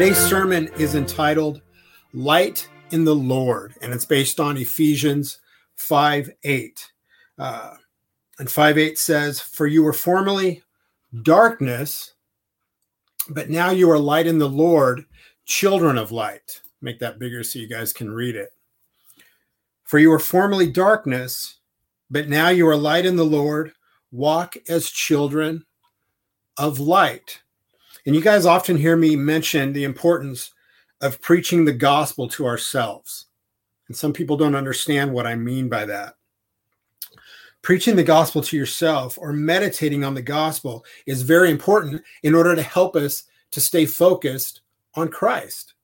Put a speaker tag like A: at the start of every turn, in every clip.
A: Today's sermon is entitled Light in the Lord, and it's based on Ephesians 5 8. Uh, and 5 8 says, For you were formerly darkness, but now you are light in the Lord, children of light. Make that bigger so you guys can read it. For you were formerly darkness, but now you are light in the Lord. Walk as children of light. And you guys often hear me mention the importance of preaching the gospel to ourselves. And some people don't understand what I mean by that. Preaching the gospel to yourself or meditating on the gospel is very important in order to help us to stay focused on Christ.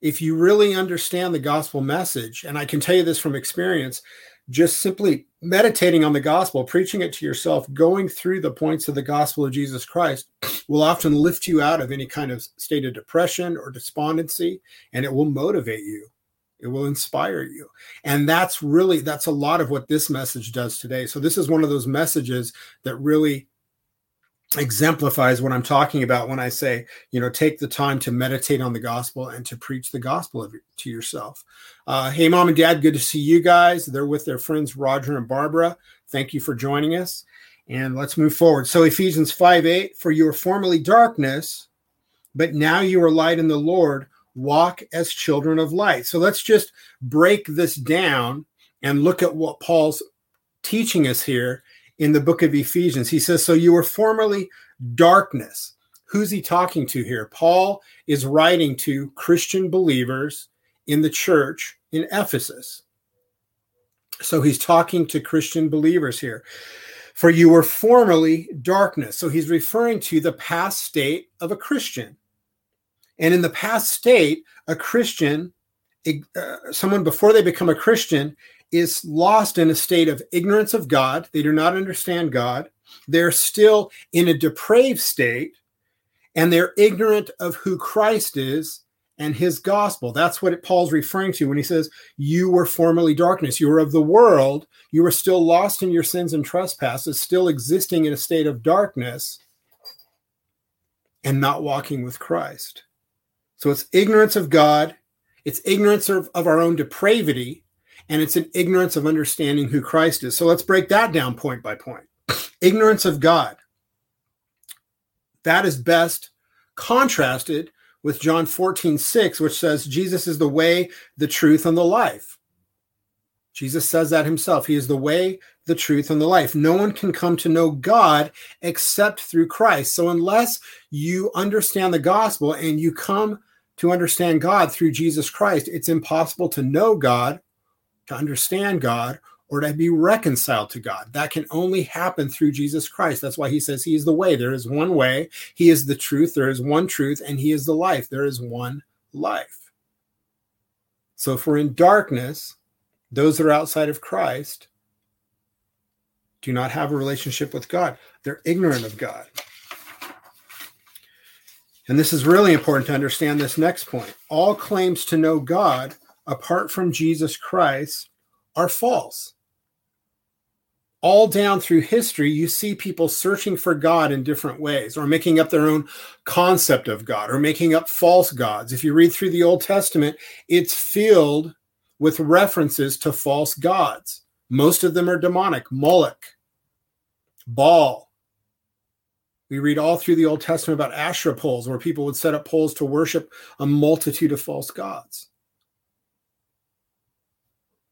A: If you really understand the gospel message, and I can tell you this from experience, just simply meditating on the gospel, preaching it to yourself, going through the points of the gospel of Jesus Christ will often lift you out of any kind of state of depression or despondency, and it will motivate you. It will inspire you. And that's really, that's a lot of what this message does today. So, this is one of those messages that really exemplifies what I'm talking about when I say, you know, take the time to meditate on the gospel and to preach the gospel to yourself. Uh, hey, mom and dad, good to see you guys. They're with their friends Roger and Barbara. Thank you for joining us. And let's move forward. So, Ephesians 5 8, for you were formerly darkness, but now you are light in the Lord. Walk as children of light. So, let's just break this down and look at what Paul's teaching us here in the book of Ephesians. He says, So you were formerly darkness. Who's he talking to here? Paul is writing to Christian believers in the church in Ephesus. So he's talking to Christian believers here. For you were formerly darkness. So he's referring to the past state of a Christian. And in the past state, a Christian, uh, someone before they become a Christian, is lost in a state of ignorance of God. They do not understand God. They're still in a depraved state and they're ignorant of who Christ is and his gospel. That's what Paul's referring to when he says, You were formerly darkness. You were of the world. You were still lost in your sins and trespasses, still existing in a state of darkness and not walking with Christ. So it's ignorance of God, it's ignorance of, of our own depravity, and it's an ignorance of understanding who Christ is. So let's break that down point by point. ignorance of God. That is best contrasted with John 14, 6, which says, Jesus is the way, the truth, and the life. Jesus says that himself. He is the way, the truth, and the life. No one can come to know God except through Christ. So, unless you understand the gospel and you come to understand God through Jesus Christ, it's impossible to know God to understand God or to be reconciled to God. That can only happen through Jesus Christ. That's why he says he is the way. There is one way, he is the truth, there is one truth, and he is the life. There is one life. So if we're in darkness, those that are outside of Christ do not have a relationship with God. They're ignorant of God. And this is really important to understand this next point. All claims to know God apart from Jesus Christ are false. All down through history, you see people searching for God in different ways, or making up their own concept of God, or making up false gods. If you read through the Old Testament, it's filled with references to false gods. Most of them are demonic Moloch, Baal. We read all through the Old Testament about Asherah poles, where people would set up poles to worship a multitude of false gods.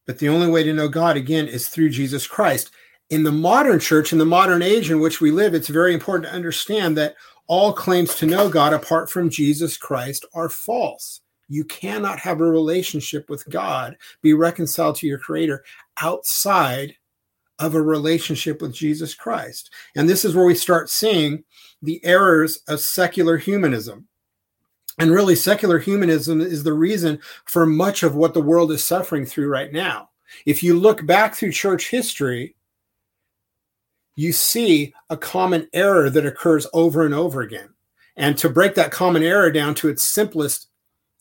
A: But the only way to know God, again, is through Jesus Christ. In the modern church, in the modern age in which we live, it's very important to understand that all claims to know God apart from Jesus Christ are false. You cannot have a relationship with God, be reconciled to your Creator outside of a relationship with Jesus Christ. And this is where we start seeing the errors of secular humanism. And really, secular humanism is the reason for much of what the world is suffering through right now. If you look back through church history, you see a common error that occurs over and over again. And to break that common error down to its simplest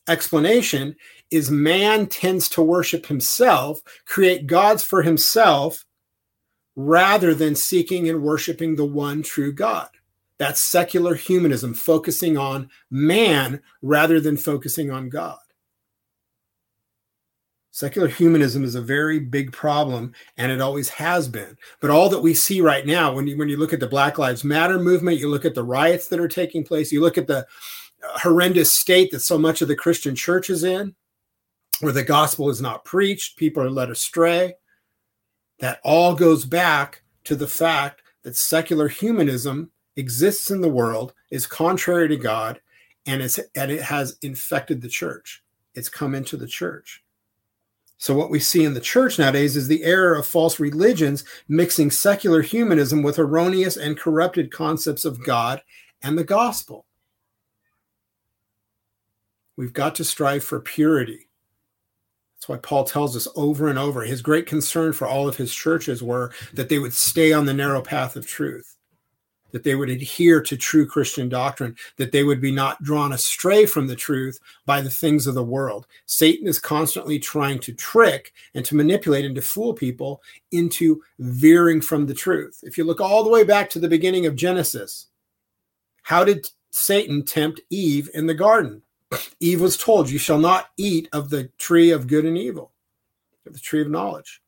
A: explanation is man tends to worship himself, create gods for himself, rather than seeking and worshiping the one true God. That's secular humanism, focusing on man rather than focusing on God. Secular humanism is a very big problem, and it always has been. But all that we see right now, when you, when you look at the Black Lives Matter movement, you look at the riots that are taking place, you look at the uh, horrendous state that so much of the Christian church is in, where the gospel is not preached, people are led astray. That all goes back to the fact that secular humanism exists in the world, is contrary to God, and, it's, and it has infected the church. It's come into the church. So, what we see in the church nowadays is the error of false religions mixing secular humanism with erroneous and corrupted concepts of God and the gospel. We've got to strive for purity. That's why Paul tells us over and over his great concern for all of his churches were that they would stay on the narrow path of truth that they would adhere to true Christian doctrine, that they would be not drawn astray from the truth by the things of the world. Satan is constantly trying to trick and to manipulate and to fool people into veering from the truth. If you look all the way back to the beginning of Genesis, how did Satan tempt Eve in the garden? Eve was told, You shall not eat of the tree of good and evil, of the tree of knowledge.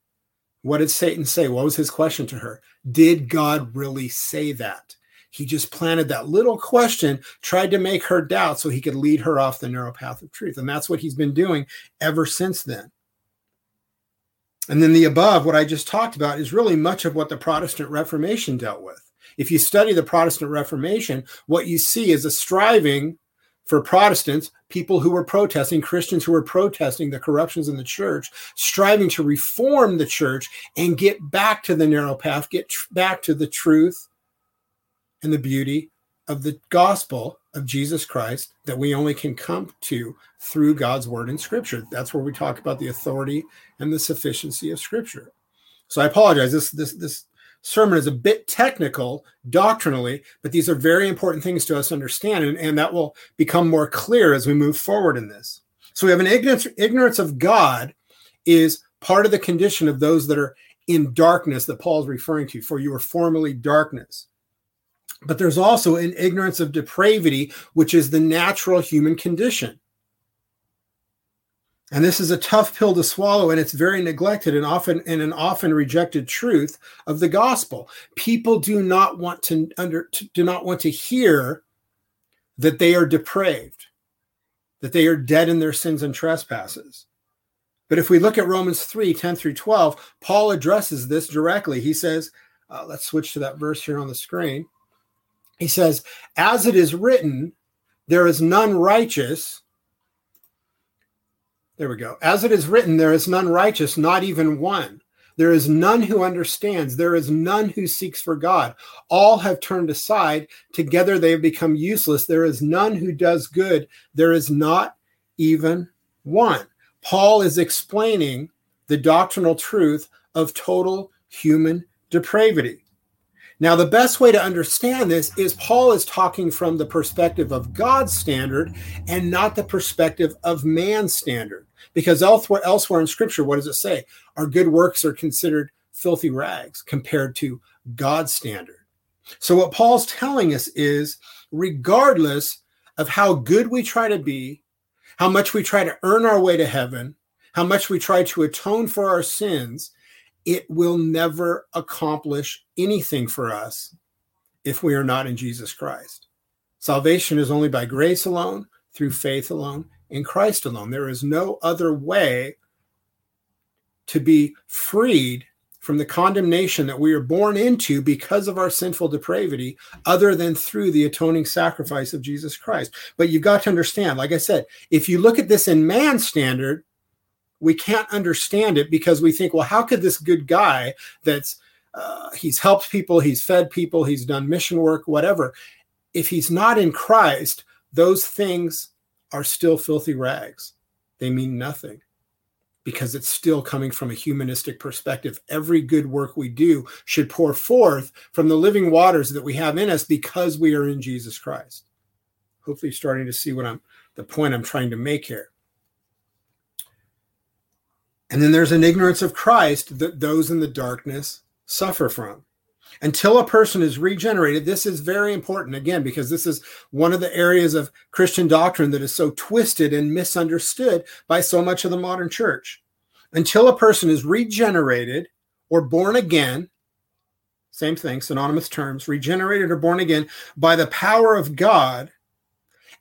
A: What did Satan say? What was his question to her? Did God really say that? He just planted that little question, tried to make her doubt so he could lead her off the narrow path of truth. And that's what he's been doing ever since then. And then the above, what I just talked about, is really much of what the Protestant Reformation dealt with. If you study the Protestant Reformation, what you see is a striving for Protestants, people who were protesting, Christians who were protesting the corruptions in the church, striving to reform the church and get back to the narrow path, get tr- back to the truth and the beauty of the gospel of Jesus Christ that we only can come to through God's word and scripture. That's where we talk about the authority and the sufficiency of scripture. So I apologize. This this this sermon is a bit technical doctrinally, but these are very important things to us understand, and, and that will become more clear as we move forward in this. So we have an ignorance, ignorance of God is part of the condition of those that are in darkness that Paul is referring to, for you were formerly darkness. But there's also an ignorance of depravity, which is the natural human condition. And this is a tough pill to swallow, and it's very neglected and often and an often rejected truth of the gospel. People do not want to under do not want to hear that they are depraved, that they are dead in their sins and trespasses. But if we look at Romans 3 10 through 12, Paul addresses this directly. He says, uh, let's switch to that verse here on the screen. He says, As it is written, there is none righteous there we go. As it is written, there is none righteous, not even one. There is none who understands. There is none who seeks for God. All have turned aside. Together they have become useless. There is none who does good. There is not even one. Paul is explaining the doctrinal truth of total human depravity. Now, the best way to understand this is Paul is talking from the perspective of God's standard and not the perspective of man's standard. Because elsewhere, elsewhere in Scripture, what does it say? Our good works are considered filthy rags compared to God's standard. So, what Paul's telling us is regardless of how good we try to be, how much we try to earn our way to heaven, how much we try to atone for our sins, it will never accomplish anything for us if we are not in Jesus Christ. Salvation is only by grace alone, through faith alone, in Christ alone. There is no other way to be freed from the condemnation that we are born into because of our sinful depravity, other than through the atoning sacrifice of Jesus Christ. But you've got to understand, like I said, if you look at this in man's standard, we can't understand it because we think, well, how could this good guy that's uh, he's helped people, he's fed people, he's done mission work, whatever. If he's not in Christ, those things are still filthy rags. They mean nothing because it's still coming from a humanistic perspective. Every good work we do should pour forth from the living waters that we have in us because we are in Jesus Christ. Hopefully, starting to see what I'm the point I'm trying to make here. And then there's an ignorance of Christ that those in the darkness suffer from. Until a person is regenerated, this is very important again, because this is one of the areas of Christian doctrine that is so twisted and misunderstood by so much of the modern church. Until a person is regenerated or born again, same thing, synonymous terms, regenerated or born again by the power of God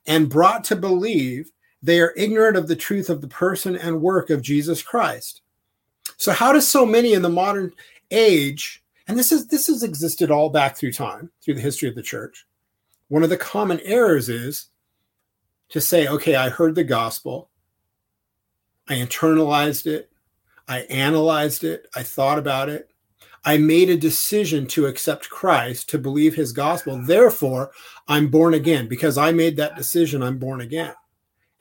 A: and brought to believe, they are ignorant of the truth of the person and work of Jesus Christ. So, how does so many in the modern age, and this is this has existed all back through time, through the history of the church, one of the common errors is to say, okay, I heard the gospel, I internalized it, I analyzed it, I thought about it, I made a decision to accept Christ, to believe his gospel. Therefore, I'm born again. Because I made that decision, I'm born again.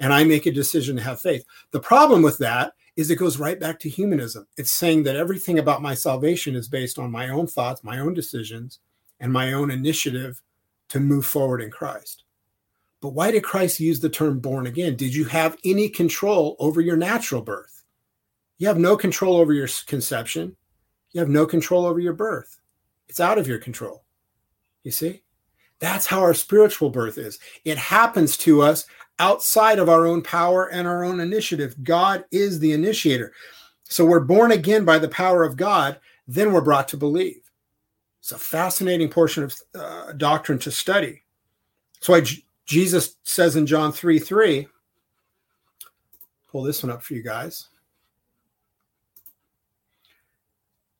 A: And I make a decision to have faith. The problem with that is it goes right back to humanism. It's saying that everything about my salvation is based on my own thoughts, my own decisions, and my own initiative to move forward in Christ. But why did Christ use the term born again? Did you have any control over your natural birth? You have no control over your conception. You have no control over your birth. It's out of your control. You see? That's how our spiritual birth is. It happens to us outside of our own power and our own initiative. God is the initiator. So we're born again by the power of God, then we're brought to believe. It's a fascinating portion of uh, doctrine to study. That's why J- Jesus says in John 3 3, pull this one up for you guys.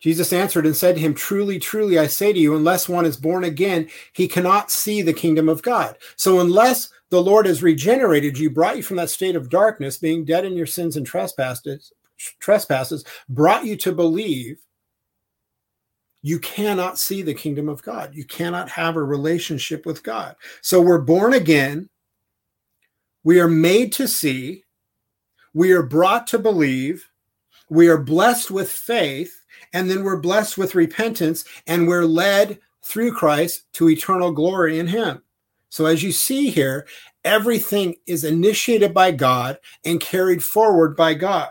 A: Jesus answered and said to him, Truly, truly, I say to you, unless one is born again, he cannot see the kingdom of God. So, unless the Lord has regenerated you, brought you from that state of darkness, being dead in your sins and trespasses, trespasses, brought you to believe, you cannot see the kingdom of God. You cannot have a relationship with God. So, we're born again. We are made to see. We are brought to believe. We are blessed with faith and then we're blessed with repentance and we're led through Christ to eternal glory in Him. So, as you see here, everything is initiated by God and carried forward by God.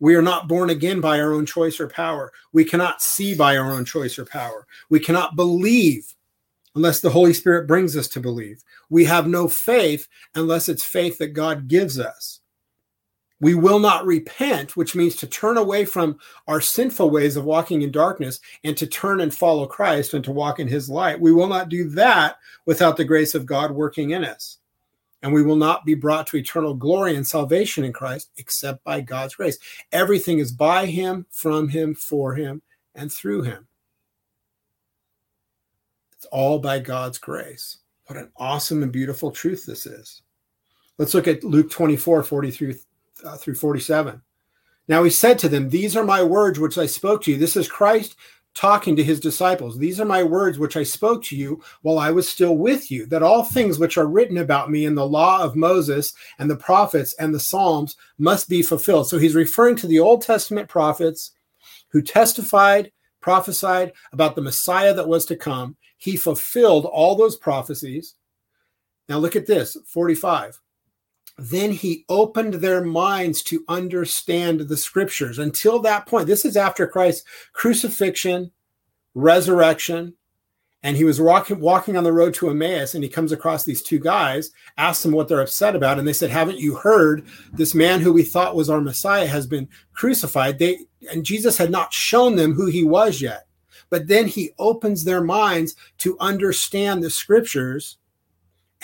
A: We are not born again by our own choice or power. We cannot see by our own choice or power. We cannot believe unless the Holy Spirit brings us to believe. We have no faith unless it's faith that God gives us. We will not repent, which means to turn away from our sinful ways of walking in darkness and to turn and follow Christ and to walk in his light. We will not do that without the grace of God working in us. And we will not be brought to eternal glory and salvation in Christ except by God's grace. Everything is by him, from him, for him, and through him. It's all by God's grace. What an awesome and beautiful truth this is. Let's look at Luke 24 43 uh, through 47. Now he said to them, These are my words which I spoke to you. This is Christ talking to his disciples. These are my words which I spoke to you while I was still with you, that all things which are written about me in the law of Moses and the prophets and the Psalms must be fulfilled. So he's referring to the Old Testament prophets who testified, prophesied about the Messiah that was to come. He fulfilled all those prophecies. Now look at this 45 then he opened their minds to understand the scriptures. Until that point, this is after Christ's crucifixion, resurrection, and he was walking walking on the road to Emmaus, and he comes across these two guys, asks them what they're upset about, and they said, "Haven't you heard this man who we thought was our Messiah has been crucified?" They and Jesus had not shown them who he was yet, but then he opens their minds to understand the scriptures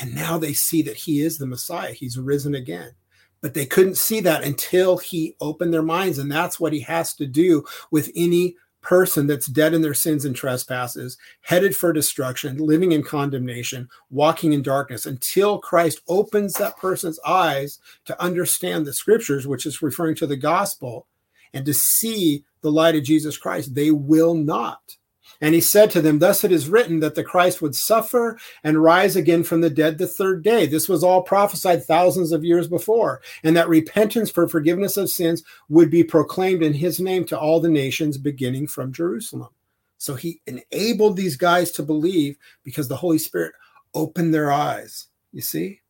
A: and now they see that he is the Messiah. He's risen again. But they couldn't see that until he opened their minds. And that's what he has to do with any person that's dead in their sins and trespasses, headed for destruction, living in condemnation, walking in darkness, until Christ opens that person's eyes to understand the scriptures, which is referring to the gospel, and to see the light of Jesus Christ. They will not and he said to them, Thus it is written that the Christ would suffer and rise again from the dead the third day. This was all prophesied thousands of years before, and that repentance for forgiveness of sins would be proclaimed in his name to all the nations, beginning from Jerusalem. So he enabled these guys to believe because the Holy Spirit opened their eyes. You see?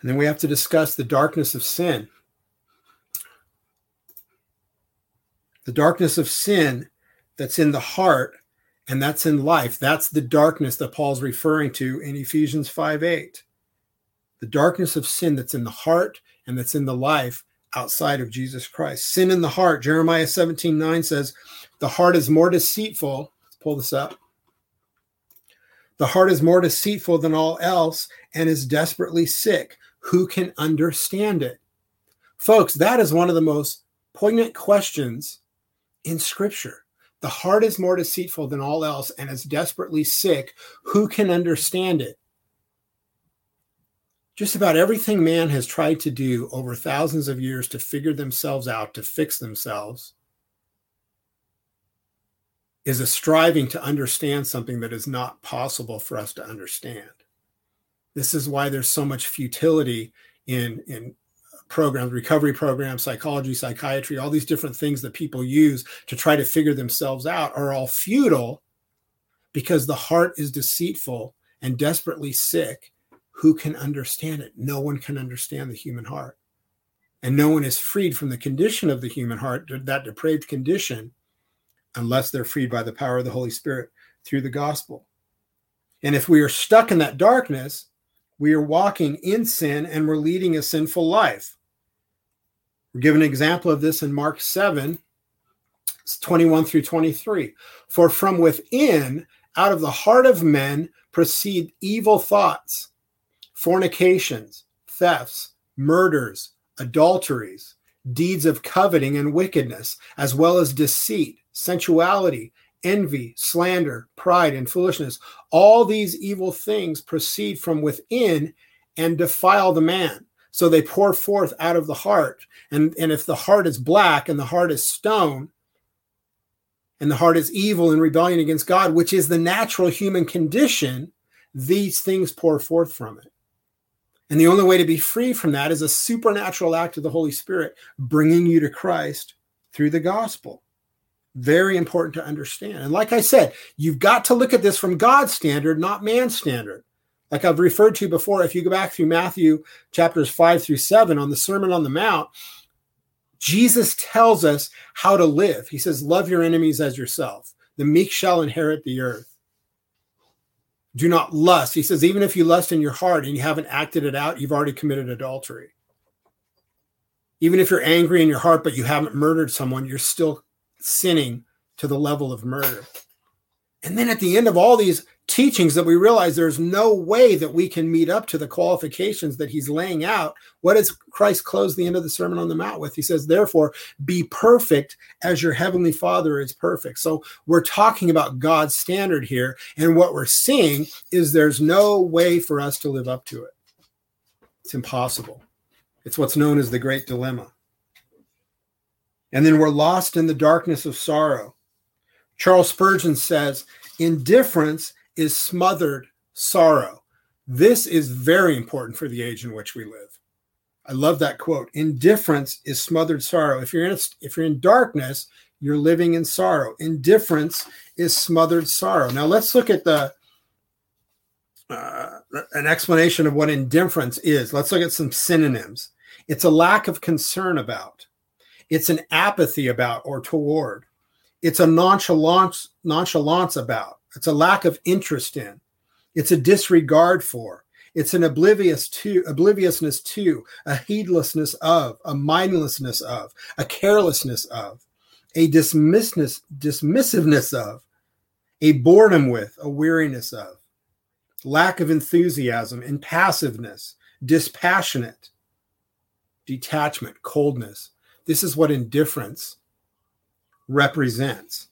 A: And then we have to discuss the darkness of sin. The darkness of sin that's in the heart and that's in life. That's the darkness that Paul's referring to in Ephesians 5 8. The darkness of sin that's in the heart and that's in the life outside of Jesus Christ. Sin in the heart. Jeremiah 17 9 says, The heart is more deceitful. Let's pull this up. The heart is more deceitful than all else and is desperately sick. Who can understand it? Folks, that is one of the most poignant questions in Scripture. The heart is more deceitful than all else and is desperately sick. Who can understand it? Just about everything man has tried to do over thousands of years to figure themselves out, to fix themselves, is a striving to understand something that is not possible for us to understand. This is why there's so much futility in, in programs, recovery programs, psychology, psychiatry, all these different things that people use to try to figure themselves out are all futile because the heart is deceitful and desperately sick. Who can understand it? No one can understand the human heart. And no one is freed from the condition of the human heart, that depraved condition, unless they're freed by the power of the Holy Spirit through the gospel. And if we are stuck in that darkness, we are walking in sin and we're leading a sinful life. We're given an example of this in Mark 7, 21 through 23. For from within, out of the heart of men, proceed evil thoughts, fornications, thefts, murders, adulteries, deeds of coveting and wickedness, as well as deceit, sensuality, envy, slander, pride, and foolishness. All these evil things proceed from within and defile the man. So they pour forth out of the heart. And, and if the heart is black and the heart is stone, and the heart is evil and rebellion against God, which is the natural human condition, these things pour forth from it. And the only way to be free from that is a supernatural act of the Holy Spirit bringing you to Christ through the gospel. Very important to understand. And like I said, you've got to look at this from God's standard, not man's standard like I've referred to before, if you go back through Matthew chapters five through seven on the Sermon on the Mount, Jesus tells us how to live. He says, Love your enemies as yourself. The meek shall inherit the earth. Do not lust. He says, even if you lust in your heart and you haven't acted it out, you've already committed adultery. Even if you're angry in your heart, but you haven't murdered someone, you're still sinning to the level of murder. And then at the end of all these teachings that we realize there's no way that we can meet up to the qualifications that he's laying out. What does Christ close the end of the Sermon on the Mount with? He says, Therefore, be perfect as your heavenly Father is perfect. So we're talking about God's standard here. And what we're seeing is there's no way for us to live up to it. It's impossible. It's what's known as the great dilemma. And then we're lost in the darkness of sorrow. Charles Spurgeon says, Indifference is smothered sorrow. This is very important for the age in which we live. I love that quote. Indifference is smothered sorrow. If you're in if you're in darkness, you're living in sorrow. Indifference is smothered sorrow. Now let's look at the uh, an explanation of what indifference is. Let's look at some synonyms. It's a lack of concern about. It's an apathy about or toward. It's a nonchalance nonchalance about. It's a lack of interest in. It's a disregard for. It's an oblivious to obliviousness to, a heedlessness of, a mindlessness of, a carelessness of, a dismissness, dismissiveness of, a boredom with, a weariness of, lack of enthusiasm, impassiveness, dispassionate, detachment, coldness. This is what indifference represents.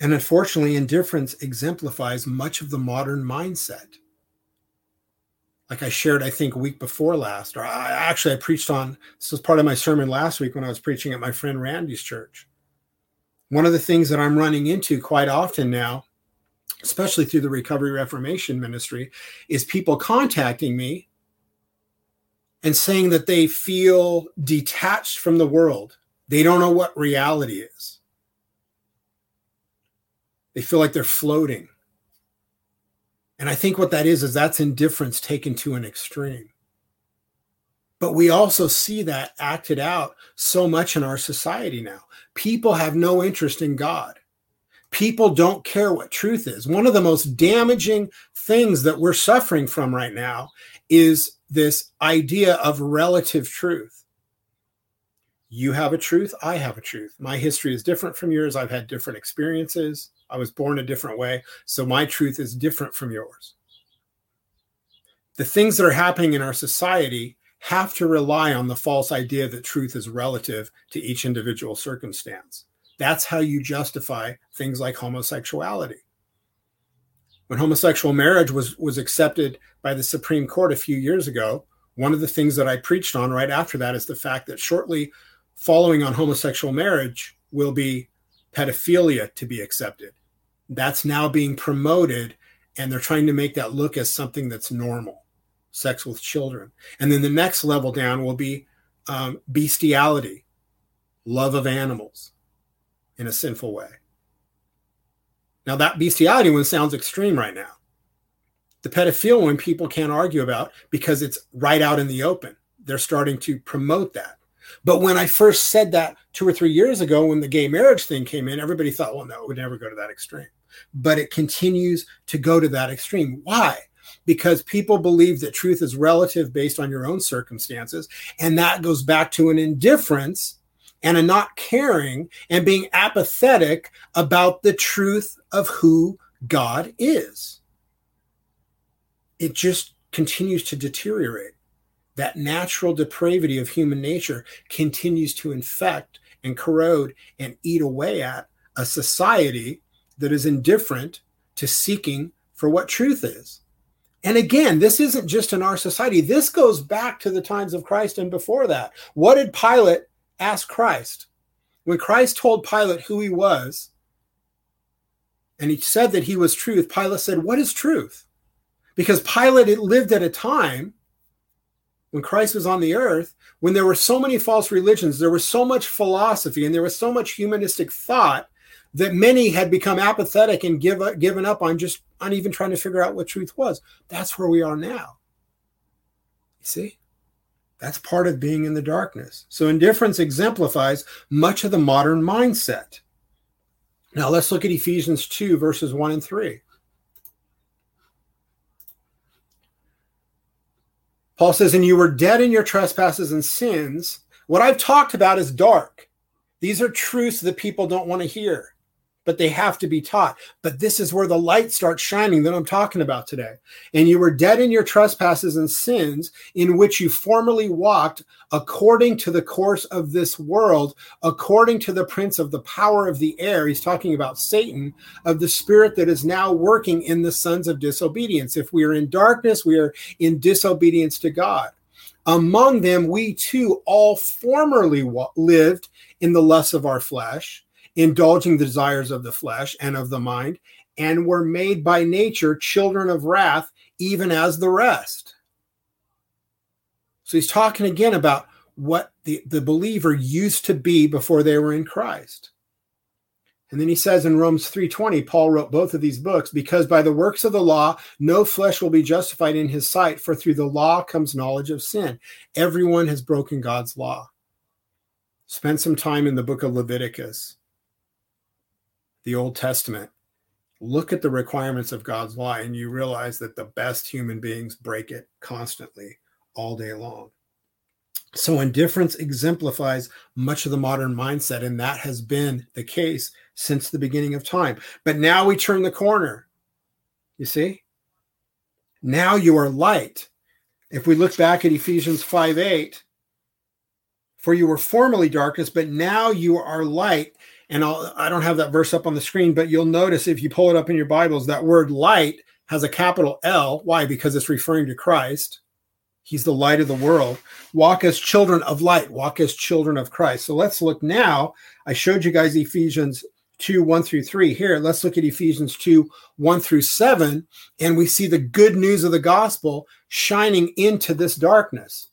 A: And unfortunately, indifference exemplifies much of the modern mindset. Like I shared, I think, week before last, or I actually I preached on this was part of my sermon last week when I was preaching at my friend Randy's church. One of the things that I'm running into quite often now, especially through the Recovery Reformation Ministry, is people contacting me and saying that they feel detached from the world. They don't know what reality is they feel like they're floating. And I think what that is, is that's indifference taken to an extreme. But we also see that acted out so much in our society now. People have no interest in God. People don't care what truth is. One of the most damaging things that we're suffering from right now is this idea of relative truth. You have a truth, I have a truth. My history is different from yours. I've had different experiences. I was born a different way. So my truth is different from yours. The things that are happening in our society have to rely on the false idea that truth is relative to each individual circumstance. That's how you justify things like homosexuality. When homosexual marriage was, was accepted by the Supreme Court a few years ago, one of the things that I preached on right after that is the fact that shortly following on homosexual marriage will be pedophilia to be accepted. That's now being promoted, and they're trying to make that look as something that's normal sex with children. And then the next level down will be um, bestiality, love of animals in a sinful way. Now, that bestiality one sounds extreme right now. The pedophilia one people can't argue about because it's right out in the open. They're starting to promote that. But when I first said that two or three years ago, when the gay marriage thing came in, everybody thought, well, no, it would never go to that extreme. But it continues to go to that extreme. Why? because people believe that truth is relative based on your own circumstances. And that goes back to an indifference and a not caring and being apathetic about the truth of who God is. It just continues to deteriorate. That natural depravity of human nature continues to infect and corrode and eat away at a society that is indifferent to seeking for what truth is. And again, this isn't just in our society. This goes back to the times of Christ and before that. What did Pilate ask Christ? When Christ told Pilate who he was, and he said that he was truth, Pilate said, What is truth? Because Pilate lived at a time when Christ was on the earth when there were so many false religions, there was so much philosophy, and there was so much humanistic thought that many had become apathetic and give given up on just on even trying to figure out what truth was. That's where we are now. You see? That's part of being in the darkness. So indifference exemplifies much of the modern mindset. Now let's look at Ephesians 2, verses 1 and 3. Paul says, And you were dead in your trespasses and sins. What I've talked about is dark. These are truths that people don't want to hear but they have to be taught. But this is where the light starts shining that I'm talking about today. And you were dead in your trespasses and sins, in which you formerly walked according to the course of this world, according to the prince of the power of the air. He's talking about Satan, of the spirit that is now working in the sons of disobedience. If we are in darkness, we are in disobedience to God. Among them, we too all formerly lived in the lusts of our flesh indulging the desires of the flesh and of the mind, and were made by nature children of wrath, even as the rest. So he's talking again about what the, the believer used to be before they were in Christ. And then he says in Romans 3:20, Paul wrote both of these books because by the works of the law no flesh will be justified in his sight for through the law comes knowledge of sin. Everyone has broken God's law. Spend some time in the book of Leviticus the Old Testament, look at the requirements of God's law and you realize that the best human beings break it constantly all day long. So, indifference exemplifies much of the modern mindset, and that has been the case since the beginning of time. But now we turn the corner. You see? Now you are light. If we look back at Ephesians 5 8, for you were formerly darkness, but now you are light and I'll, I don't have that verse up on the screen, but you'll notice if you pull it up in your Bibles, that word light has a capital L. Why? Because it's referring to Christ. He's the light of the world. Walk as children of light, walk as children of Christ. So let's look now. I showed you guys Ephesians 2 1 through 3. Here, let's look at Ephesians 2 1 through 7, and we see the good news of the gospel shining into this darkness.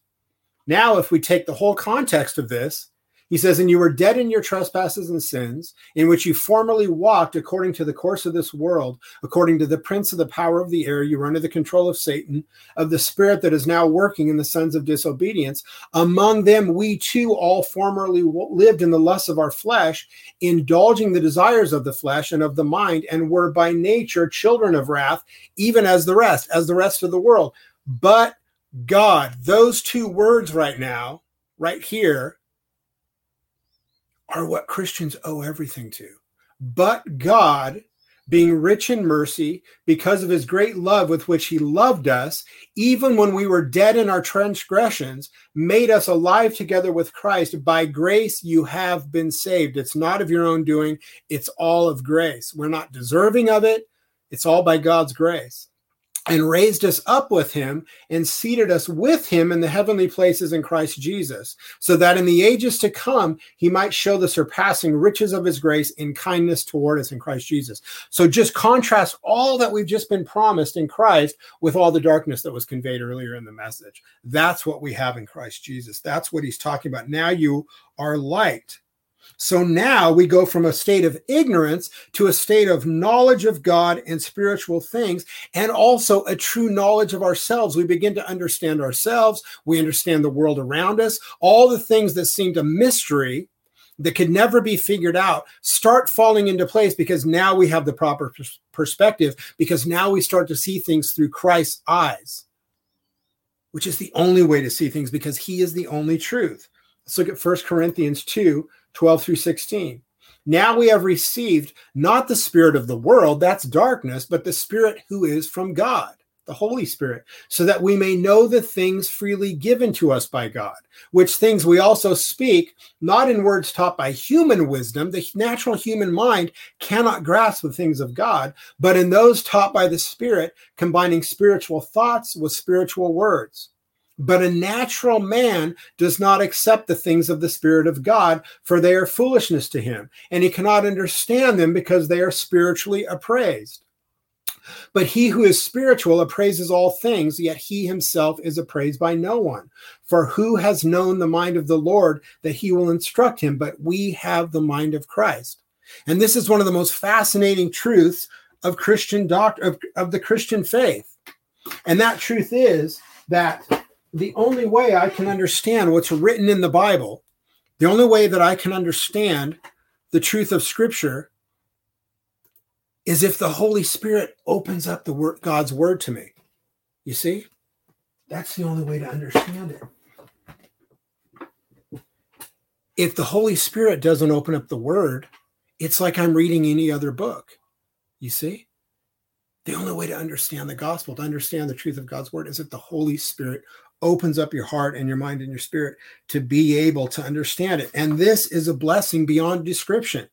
A: Now, if we take the whole context of this, He says, And you were dead in your trespasses and sins, in which you formerly walked according to the course of this world, according to the prince of the power of the air. You were under the control of Satan, of the spirit that is now working in the sons of disobedience. Among them, we too all formerly lived in the lusts of our flesh, indulging the desires of the flesh and of the mind, and were by nature children of wrath, even as the rest, as the rest of the world. But God, those two words right now, right here, are what Christians owe everything to. But God, being rich in mercy, because of his great love with which he loved us, even when we were dead in our transgressions, made us alive together with Christ. By grace you have been saved. It's not of your own doing, it's all of grace. We're not deserving of it, it's all by God's grace and raised us up with him and seated us with him in the heavenly places in Christ Jesus, so that in the ages to come he might show the surpassing riches of his grace in kindness toward us in Christ Jesus. So just contrast all that we've just been promised in Christ with all the darkness that was conveyed earlier in the message. That's what we have in Christ Jesus. That's what he's talking about. Now you are light. So now we go from a state of ignorance to a state of knowledge of God and spiritual things, and also a true knowledge of ourselves. We begin to understand ourselves. We understand the world around us. All the things that seemed a mystery that could never be figured out start falling into place because now we have the proper perspective, because now we start to see things through Christ's eyes, which is the only way to see things because he is the only truth. Let's look at 1 Corinthians 2 12 through 16. Now we have received not the spirit of the world, that's darkness, but the spirit who is from God, the Holy Spirit, so that we may know the things freely given to us by God, which things we also speak, not in words taught by human wisdom. The natural human mind cannot grasp the things of God, but in those taught by the Spirit, combining spiritual thoughts with spiritual words. But a natural man does not accept the things of the Spirit of God, for they are foolishness to him, and he cannot understand them because they are spiritually appraised. But he who is spiritual appraises all things, yet he himself is appraised by no one. For who has known the mind of the Lord that he will instruct him? But we have the mind of Christ. And this is one of the most fascinating truths of Christian doctrine of, of the Christian faith. And that truth is that the only way I can understand what's written in the Bible, the only way that I can understand the truth of Scripture is if the Holy Spirit opens up the word, God's word to me. You see? That's the only way to understand it. If the Holy Spirit doesn't open up the word, it's like I'm reading any other book. You see? The only way to understand the gospel, to understand the truth of God's word, is if the Holy Spirit opens up your heart and your mind and your spirit to be able to understand it. And this is a blessing beyond description.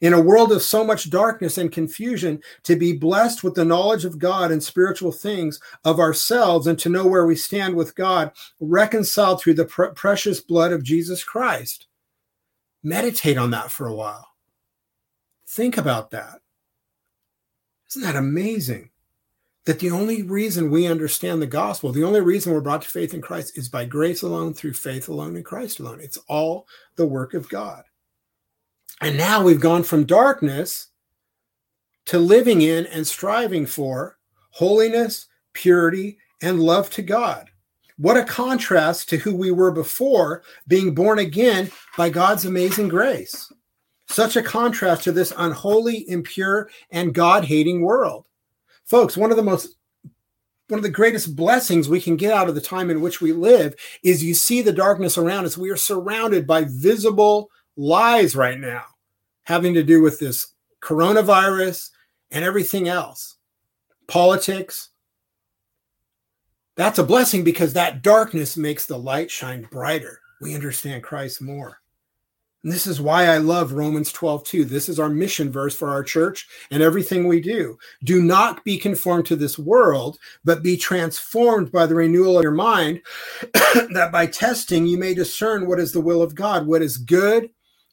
A: In a world of so much darkness and confusion, to be blessed with the knowledge of God and spiritual things of ourselves and to know where we stand with God, reconciled through the pr- precious blood of Jesus Christ. Meditate on that for a while. Think about that. Isn't that amazing? That the only reason we understand the gospel, the only reason we're brought to faith in Christ is by grace alone, through faith alone, in Christ alone. It's all the work of God. And now we've gone from darkness to living in and striving for holiness, purity, and love to God. What a contrast to who we were before being born again by God's amazing grace. Such a contrast to this unholy, impure, and God hating world folks one of the most one of the greatest blessings we can get out of the time in which we live is you see the darkness around us. We are surrounded by visible lies right now having to do with this coronavirus and everything else. Politics. That's a blessing because that darkness makes the light shine brighter. We understand christ more and this is why I love Romans 12, 2. This is our mission verse for our church and everything we do. Do not be conformed to this world, but be transformed by the renewal of your mind, that by testing you may discern what is the will of God, what is good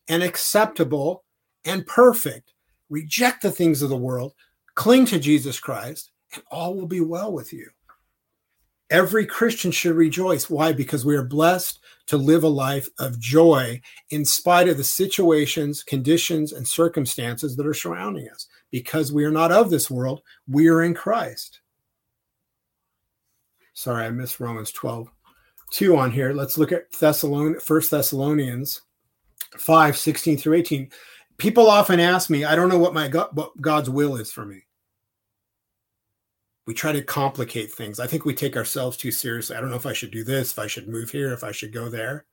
A: and acceptable and perfect. Reject the things of the world, cling to Jesus Christ, and all will be well with you. Every Christian should rejoice. Why? Because we are blessed to live a life of joy in spite of the situations, conditions, and circumstances that are surrounding us. Because we are not of this world, we are in Christ. Sorry, I missed Romans 12. 2 on here. Let's look at Thessalonians, 1 Thessalonians 5, 16 through 18. People often ask me, I don't know what my God, what God's will is for me we try to complicate things. I think we take ourselves too seriously. I don't know if I should do this, if I should move here, if I should go there.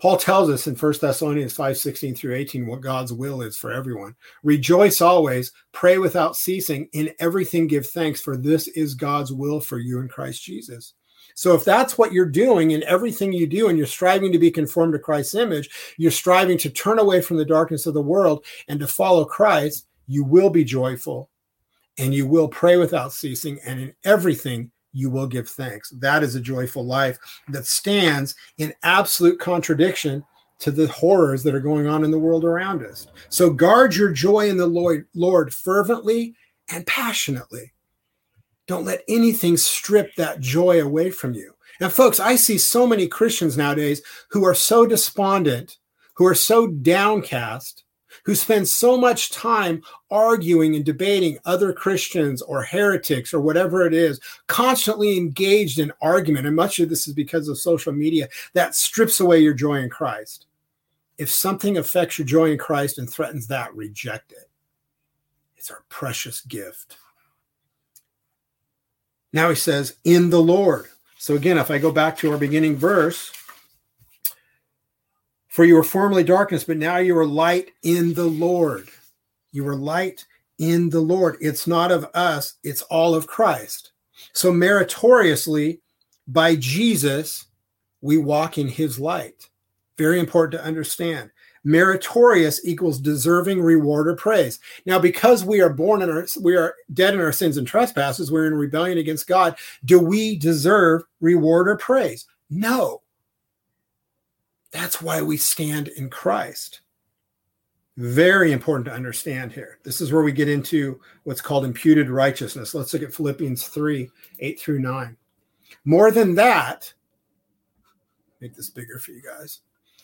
A: Paul tells us in 1 Thessalonians 5 16 through 18 what God's will is for everyone. Rejoice always, pray without ceasing, in everything give thanks, for this is God's will for you in Christ Jesus. So, if that's what you're doing in everything you do, and you're striving to be conformed to Christ's image, you're striving to turn away from the darkness of the world and to follow Christ, you will be joyful and you will pray without ceasing, and in everything you will give thanks. That is a joyful life that stands in absolute contradiction to the horrors that are going on in the world around us. So guard your joy in the Lord, fervently and passionately. Don't let anything strip that joy away from you. And folks, I see so many Christians nowadays who are so despondent, who are so downcast, who spend so much time arguing and debating other Christians or heretics or whatever it is, constantly engaged in argument. And much of this is because of social media that strips away your joy in Christ. If something affects your joy in Christ and threatens that, reject it. It's our precious gift. Now he says, in the Lord. So again, if I go back to our beginning verse, for you were formerly darkness, but now you are light in the Lord. You are light in the Lord. It's not of us, it's all of Christ. So, meritoriously, by Jesus, we walk in his light. Very important to understand. Meritorious equals deserving reward or praise. Now, because we are born in our, we are dead in our sins and trespasses, we're in rebellion against God. Do we deserve reward or praise? No. That's why we stand in Christ. Very important to understand here. This is where we get into what's called imputed righteousness. Let's look at Philippians 3 8 through 9. More than that, make this bigger for you guys.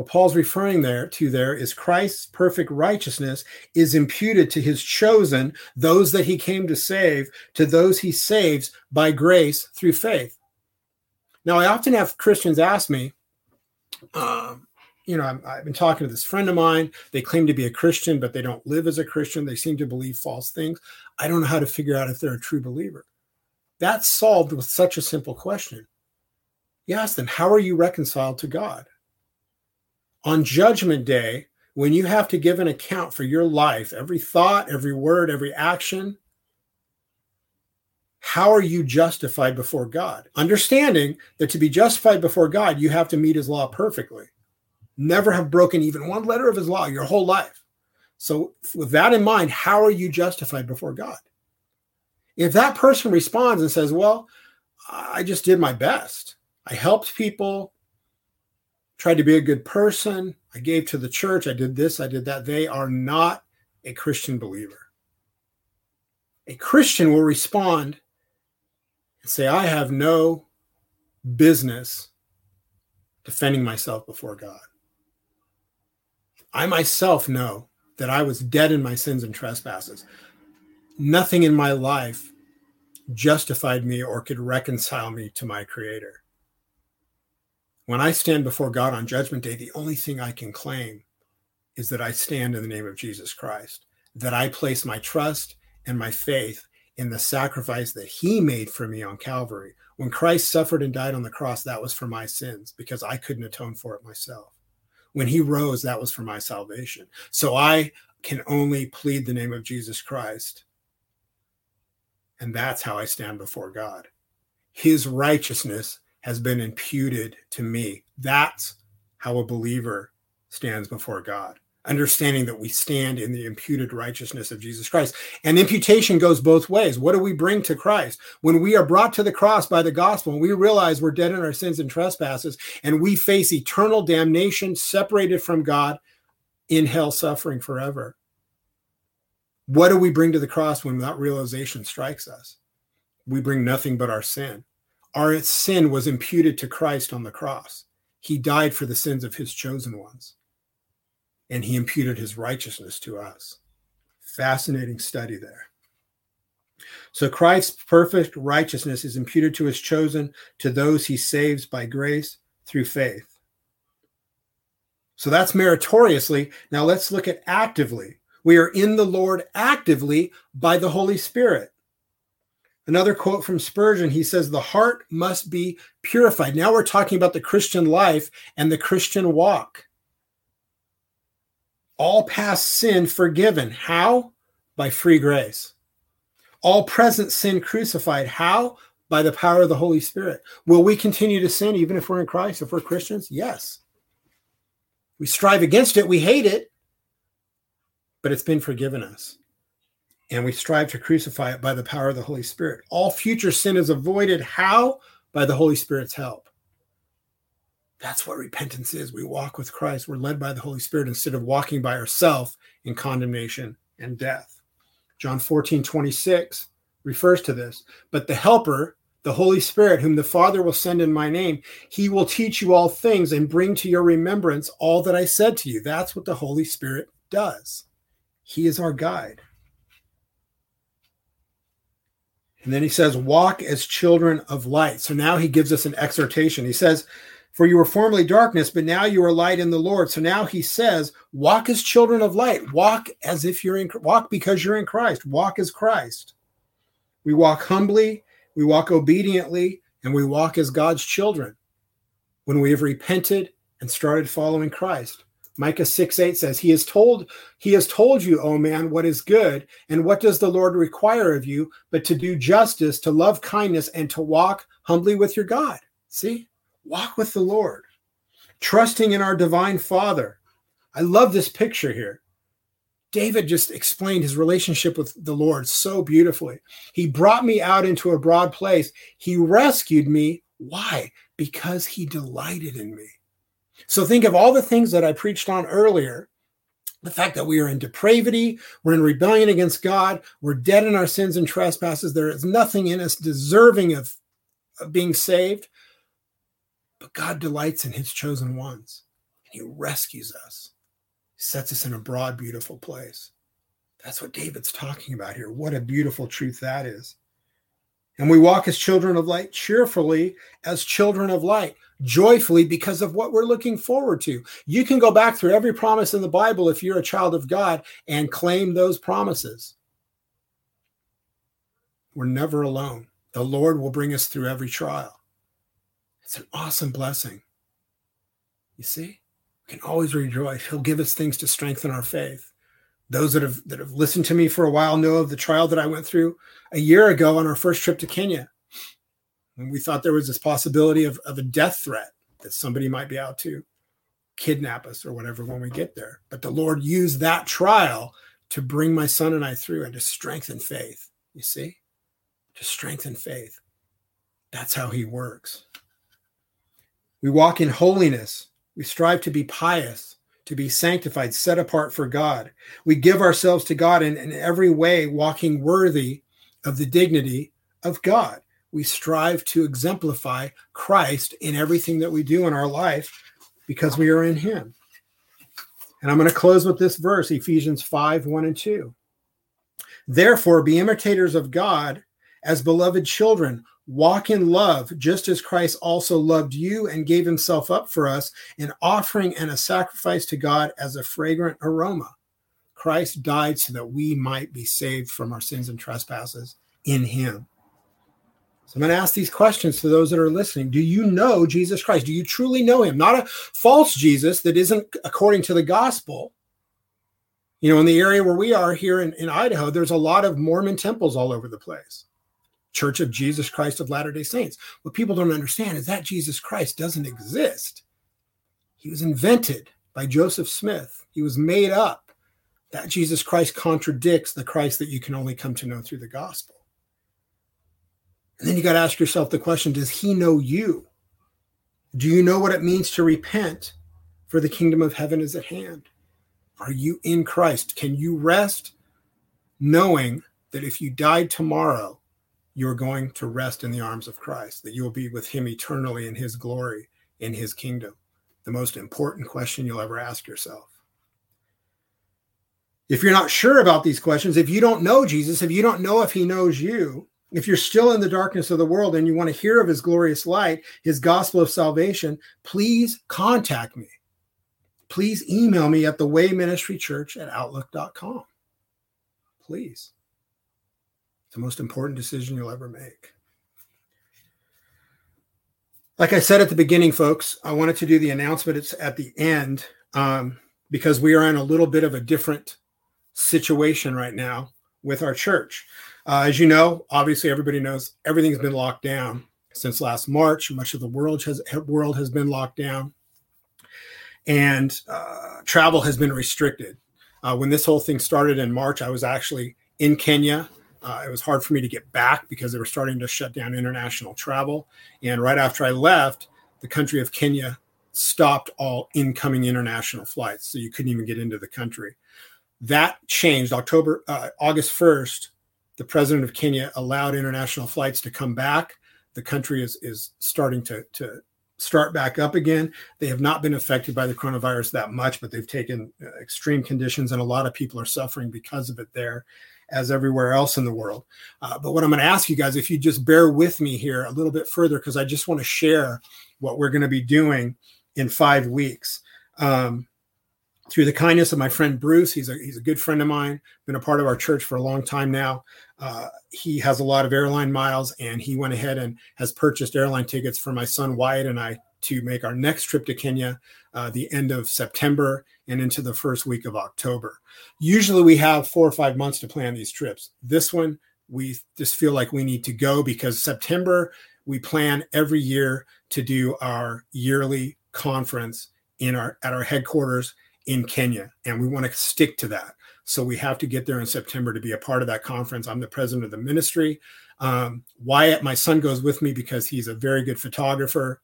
A: What Paul's referring there to there is Christ's perfect righteousness is imputed to his chosen, those that he came to save, to those he saves by grace through faith. Now, I often have Christians ask me, um, you know, i have been talking to this friend of mine. They claim to be a Christian, but they don't live as a Christian. They seem to believe false things. I don't know how to figure out if they're a true believer. That's solved with such a simple question. You ask them, How are you reconciled to God? On Judgment Day, when you have to give an account for your life, every thought, every word, every action, how are you justified before God? Understanding that to be justified before God, you have to meet his law perfectly. Never have broken even one letter of his law your whole life. So, with that in mind, how are you justified before God? If that person responds and says, Well, I just did my best, I helped people, tried to be a good person. I gave to the church. I did this. I did that. They are not a Christian believer. A Christian will respond and say, I have no business defending myself before God. I myself know that I was dead in my sins and trespasses. Nothing in my life justified me or could reconcile me to my Creator. When I stand before God on Judgment Day, the only thing I can claim is that I stand in the name of Jesus Christ, that I place my trust and my faith in the sacrifice that He made for me on Calvary. When Christ suffered and died on the cross, that was for my sins because I couldn't atone for it myself. When He rose, that was for my salvation. So I can only plead the name of Jesus Christ. And that's how I stand before God. His righteousness has been imputed to me. That's how a believer stands before God understanding that we stand in the imputed righteousness of Jesus Christ. And imputation goes both ways. What do we bring to Christ? When we are brought to the cross by the gospel and we realize we're dead in our sins and trespasses and we face eternal damnation separated from God in hell suffering forever. What do we bring to the cross when that realization strikes us? We bring nothing but our sin. Our sin was imputed to Christ on the cross. He died for the sins of his chosen ones and he imputed his righteousness to us. Fascinating study there. So Christ's perfect righteousness is imputed to his chosen, to those he saves by grace through faith. So that's meritoriously. Now let's look at actively. We are in the Lord actively by the Holy Spirit. Another quote from Spurgeon he says, The heart must be purified. Now we're talking about the Christian life and the Christian walk all past sin forgiven. How? By free grace. All present sin crucified. How? By the power of the Holy Spirit. Will we continue to sin even if we're in Christ, if we're Christians? Yes. We strive against it, we hate it, but it's been forgiven us. And we strive to crucify it by the power of the Holy Spirit. All future sin is avoided. How? By the Holy Spirit's help. That's what repentance is. We walk with Christ. We're led by the Holy Spirit instead of walking by ourselves in condemnation and death. John 14, 26 refers to this. But the Helper, the Holy Spirit, whom the Father will send in my name, he will teach you all things and bring to your remembrance all that I said to you. That's what the Holy Spirit does. He is our guide. And then he says, Walk as children of light. So now he gives us an exhortation. He says, for you were formerly darkness, but now you are light in the Lord. So now he says, walk as children of light. Walk as if you're in walk because you're in Christ. Walk as Christ. We walk humbly, we walk obediently, and we walk as God's children when we have repented and started following Christ. Micah 6 8 says, He has told, He has told you, O man, what is good, and what does the Lord require of you, but to do justice, to love kindness, and to walk humbly with your God. See? walk with the Lord, trusting in our divine Father. I love this picture here. David just explained his relationship with the Lord so beautifully. He brought me out into a broad place. He rescued me. Why? Because he delighted in me. So think of all the things that I preached on earlier. The fact that we are in depravity, we're in rebellion against God, we're dead in our sins and trespasses. There is nothing in us deserving of, of being saved. But God delights in his chosen ones and he rescues us, he sets us in a broad, beautiful place. That's what David's talking about here. What a beautiful truth that is. And we walk as children of light cheerfully, as children of light, joyfully because of what we're looking forward to. You can go back through every promise in the Bible if you're a child of God and claim those promises. We're never alone. The Lord will bring us through every trial. It's an awesome blessing. You see, we can always rejoice. He'll give us things to strengthen our faith. Those that have that have listened to me for a while know of the trial that I went through a year ago on our first trip to Kenya. When we thought there was this possibility of, of a death threat that somebody might be out to kidnap us or whatever when we get there. But the Lord used that trial to bring my son and I through and to strengthen faith. You see? To strengthen faith. That's how he works. We walk in holiness. We strive to be pious, to be sanctified, set apart for God. We give ourselves to God in, in every way, walking worthy of the dignity of God. We strive to exemplify Christ in everything that we do in our life because we are in Him. And I'm going to close with this verse, Ephesians 5 1 and 2. Therefore, be imitators of God as beloved children, Walk in love, just as Christ also loved you and gave himself up for us, an offering and a sacrifice to God as a fragrant aroma. Christ died so that we might be saved from our sins and trespasses in him. So I'm going to ask these questions to those that are listening. Do you know Jesus Christ? Do you truly know him? Not a false Jesus that isn't according to the gospel. You know, in the area where we are here in, in Idaho, there's a lot of Mormon temples all over the place. Church of Jesus Christ of Latter day Saints. What people don't understand is that Jesus Christ doesn't exist. He was invented by Joseph Smith. He was made up. That Jesus Christ contradicts the Christ that you can only come to know through the gospel. And then you got to ask yourself the question Does he know you? Do you know what it means to repent? For the kingdom of heaven is at hand. Are you in Christ? Can you rest knowing that if you died tomorrow, you're going to rest in the arms of Christ, that you will be with him eternally in his glory, in his kingdom? The most important question you'll ever ask yourself. If you're not sure about these questions, if you don't know Jesus, if you don't know if he knows you, if you're still in the darkness of the world and you want to hear of his glorious light, his gospel of salvation, please contact me. Please email me at the way ministry church at outlook.com. Please. The most important decision you'll ever make. Like I said at the beginning, folks, I wanted to do the announcement. It's at the end um, because we are in a little bit of a different situation right now with our church. Uh, as you know, obviously everybody knows everything's been locked down since last March. Much of the world has world has been locked down, and uh, travel has been restricted. Uh, when this whole thing started in March, I was actually in Kenya. Uh, it was hard for me to get back because they were starting to shut down international travel. And right after I left, the country of Kenya stopped all incoming international flights, so you couldn't even get into the country. That changed October, uh, August first the president of Kenya allowed international flights to come back. The country is is starting to to start back up again. They have not been affected by the coronavirus that much, but they've taken uh, extreme conditions, and a lot of people are suffering because of it there, as everywhere else in the world. Uh, but what I'm going to ask you guys, if you just bear with me here a little bit further, because I just want to share what we're going to be doing in five weeks. Um, through the kindness of my friend Bruce, he's a he's a good friend of mine, been a part of our church for a long time now. Uh, he has a lot of airline miles, and he went ahead and has purchased airline tickets for my son Wyatt and I to make our next trip to Kenya uh, the end of September and into the first week of October. Usually, we have four or five months to plan these trips. This one, we just feel like we need to go because September we plan every year to do our yearly conference in our at our headquarters in Kenya, and we want to stick to that. So we have to get there in September to be a part of that conference. I'm the president of the ministry. Um, Wyatt, my son, goes with me because he's a very good photographer.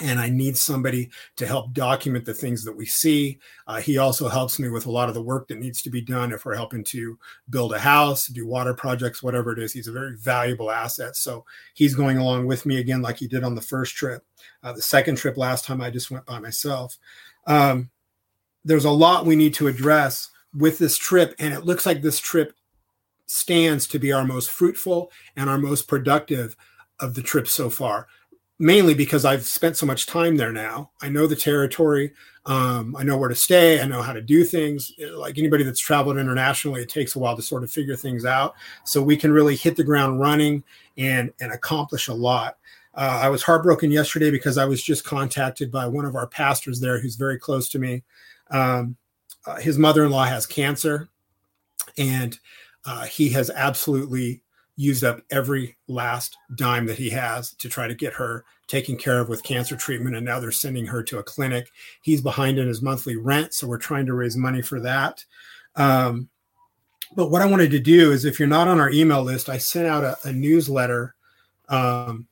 A: And I need somebody to help document the things that we see. Uh, he also helps me with a lot of the work that needs to be done if we're helping to build a house, do water projects, whatever it is. He's a very valuable asset. So he's going along with me again, like he did on the first trip. Uh, the second trip last time, I just went by myself. Um, there's a lot we need to address with this trip, and it looks like this trip stands to be our most fruitful and our most productive of the trips so far. Mainly because I've spent so much time there now. I know the territory. Um, I know where to stay. I know how to do things. Like anybody that's traveled internationally, it takes a while to sort of figure things out. So we can really hit the ground running and and accomplish a lot. Uh, I was heartbroken yesterday because I was just contacted by one of our pastors there, who's very close to me. Um, uh, his mother-in-law has cancer and uh, he has absolutely used up every last dime that he has to try to get her taken care of with cancer treatment and now they're sending her to a clinic he's behind in his monthly rent so we're trying to raise money for that um, but what i wanted to do is if you're not on our email list i sent out a, a newsletter um,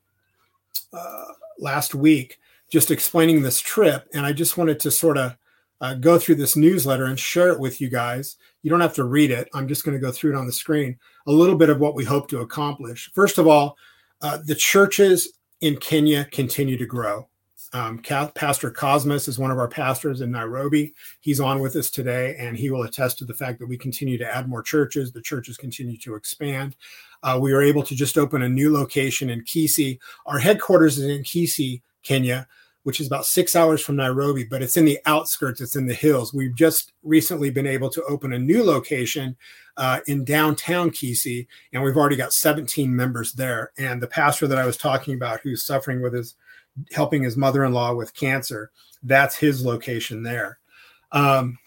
A: uh, last week just explaining this trip and i just wanted to sort of uh, go through this newsletter and share it with you guys. You don't have to read it. I'm just going to go through it on the screen. A little bit of what we hope to accomplish. First of all, uh, the churches in Kenya continue to grow. Um, Pastor Cosmos is one of our pastors in Nairobi. He's on with us today, and he will attest to the fact that we continue to add more churches. The churches continue to expand. Uh, we are able to just open a new location in Kisii. Our headquarters is in Kisii, Kenya, which is about six hours from Nairobi, but it's in the outskirts, it's in the hills. We've just recently been able to open a new location uh, in downtown Kisii, and we've already got 17 members there. And the pastor that I was talking about, who's suffering with his helping his mother in law with cancer, that's his location there. Um,